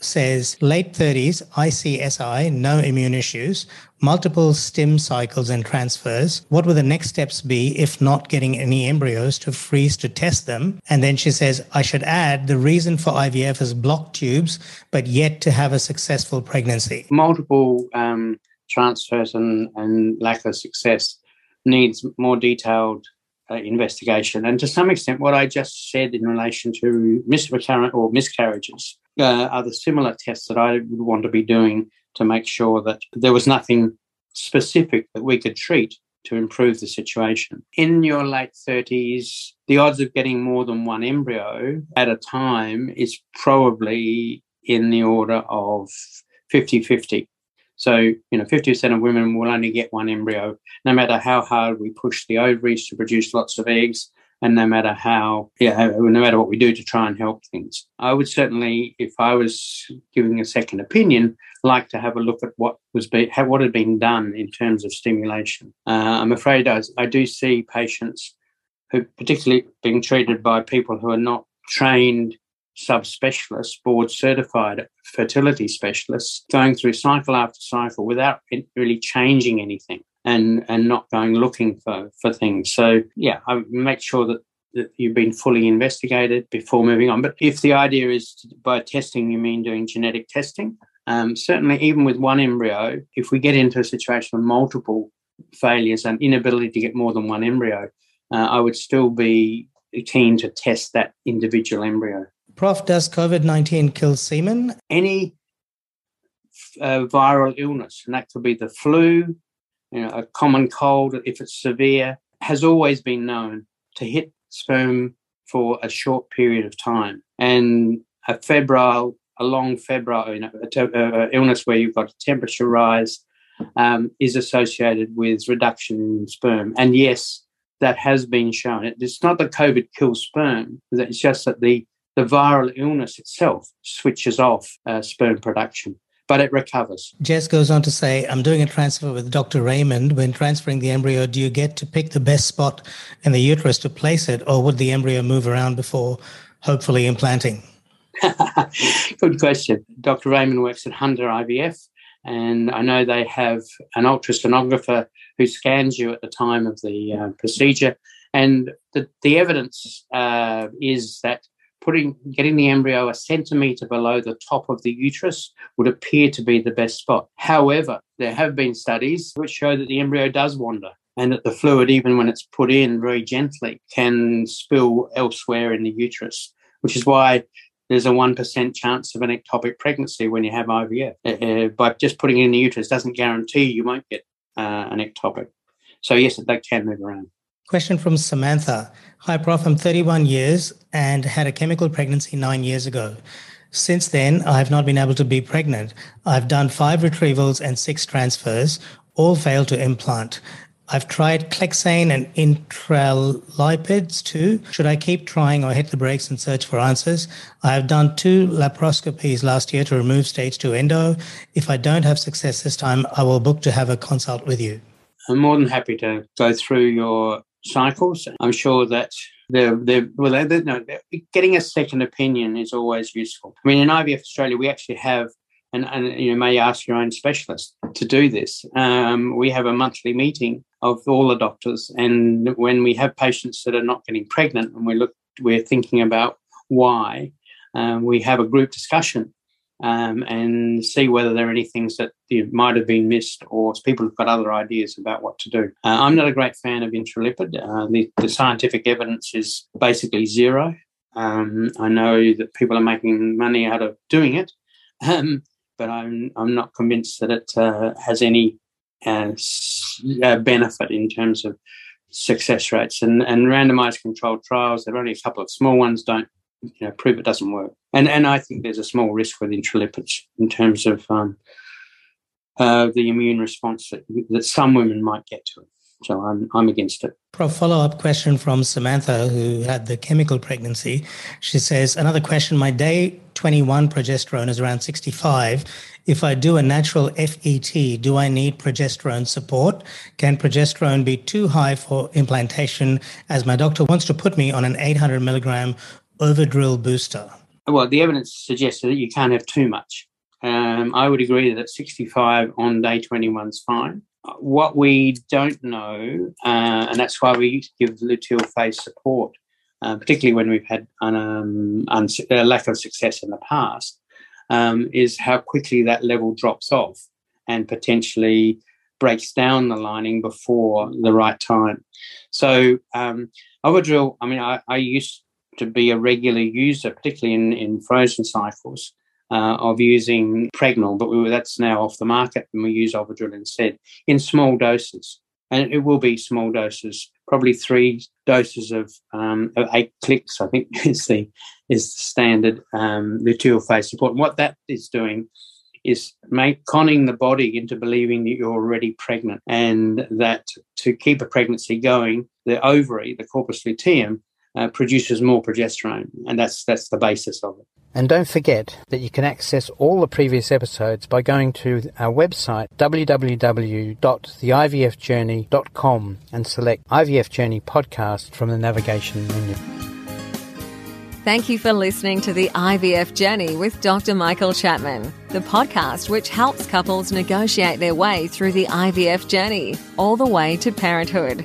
says late 30s, ICSI, no immune issues, multiple stim cycles and transfers. What would the next steps be if not getting any embryos to freeze to test them? And then she says, I should add the reason for IVF is blocked tubes, but yet to have a successful pregnancy. Multiple um, transfers and, and lack of success needs more detailed uh, investigation. And to some extent, what I just said in relation to miscarriage or miscarriages uh, are the similar tests that I would want to be doing to make sure that there was nothing specific that we could treat to improve the situation. In your late 30s, the odds of getting more than one embryo at a time is probably in the order of 50 50. So, you know, 50% of women will only get one embryo, no matter how hard we push the ovaries to produce lots of eggs, and no matter how, yeah, no matter what we do to try and help things. I would certainly, if I was giving a second opinion, like to have a look at what was be, what had been done in terms of stimulation. Uh, I'm afraid I, I do see patients who, particularly being treated by people who are not trained subspecialists, board certified fertility specialists, going through cycle after cycle without really changing anything and, and not going looking for, for things. So, yeah, I make sure that, that you've been fully investigated before moving on. But if the idea is by testing, you mean doing genetic testing, um, certainly even with one embryo, if we get into a situation of multiple failures and inability to get more than one embryo, uh, I would still be keen to test that individual embryo. Prof, does COVID 19 kill semen? Any uh, viral illness, and that could be the flu, you know, a common cold, if it's severe, has always been known to hit sperm for a short period of time. And a febrile, a long febrile you know, a, illness where you've got a temperature rise um, is associated with reduction in sperm. And yes, that has been shown. It's not that COVID kills sperm, it's just that the the viral illness itself switches off uh, sperm production, but it recovers. Jess goes on to say, I'm doing a transfer with Dr. Raymond. When transferring the embryo, do you get to pick the best spot in the uterus to place it, or would the embryo move around before hopefully implanting? Good question. Dr. Raymond works at Hunter IVF, and I know they have an ultrasonographer who scans you at the time of the uh, procedure. And the, the evidence uh, is that putting getting the embryo a centimeter below the top of the uterus would appear to be the best spot. However, there have been studies which show that the embryo does wander and that the fluid, even when it's put in very gently, can spill elsewhere in the uterus, which is why there's a 1% chance of an ectopic pregnancy when you have IVF. Uh, uh, by just putting it in the uterus doesn't guarantee you won't get uh, an ectopic. So, yes, they can move around. Question from Samantha. Hi, Prof. I'm 31 years and had a chemical pregnancy nine years ago. Since then, I have not been able to be pregnant. I've done five retrievals and six transfers, all failed to implant. I've tried Clexane and intralipids too. Should I keep trying or hit the brakes and search for answers? I have done two laparoscopies last year to remove stage two endo. If I don't have success this time, I will book to have a consult with you. I'm more than happy to go through your cycles. I'm sure that they're, they're, well, they're, no, they're, getting a second opinion is always useful. I mean, in IVF Australia, we actually have, and, and you may ask your own specialist to do this. Um, we have a monthly meeting of all the doctors, and when we have patients that are not getting pregnant, and we look, we're thinking about why. Um, we have a group discussion um, and see whether there are any things that you might have been missed or people have got other ideas about what to do. Uh, I'm not a great fan of intralipid. Uh, the, the, scientific evidence is basically zero. Um, I know that people are making money out of doing it, um, but I'm I'm not convinced that it uh, has any uh, uh, benefit in terms of success rates. And and randomized controlled trials, there are only a couple of small ones, don't you know, prove it doesn't work. And and I think there's a small risk with intralipids in terms of um, uh, the immune response that, that some women might get to it. So I'm I'm against it. A follow up question from Samantha, who had the chemical pregnancy. She says, another question. My day 21 progesterone is around 65. If I do a natural FET, do I need progesterone support? Can progesterone be too high for implantation, as my doctor wants to put me on an 800 milligram Ovidrel booster? Well, the evidence suggests that you can't have too much. Um, I would agree that 65 on day 21 is fine. What we don't know, uh, and that's why we give luteal phase support, uh, particularly when we've had um, uns- a lack of success in the past, um, is how quickly that level drops off and potentially breaks down the lining before the right time. So, um, Ovidrel, I mean, I, I used to be a regular user, particularly in, in frozen cycles, uh, of using Pregnyl, but we, were, that's now off the market and we use Ovidrel instead in small doses. And it will be small doses, probably three doses of, um, of eight clicks, I think is the, is the standard um, luteal phase support. And what that is doing is make conning the body into believing that you're already pregnant and that to keep a pregnancy going, the ovary, the corpus luteum, uh, produces more progesterone, and that's that's the basis of it. And don't forget that you can access all the previous episodes by going to our website www.theivfjourney.com and select IVF Journey podcast from the navigation menu. Thank you for listening to the IVF Journey with Dr. Michael Chapman, the podcast which helps couples negotiate their way through the IVF journey, all the way to parenthood.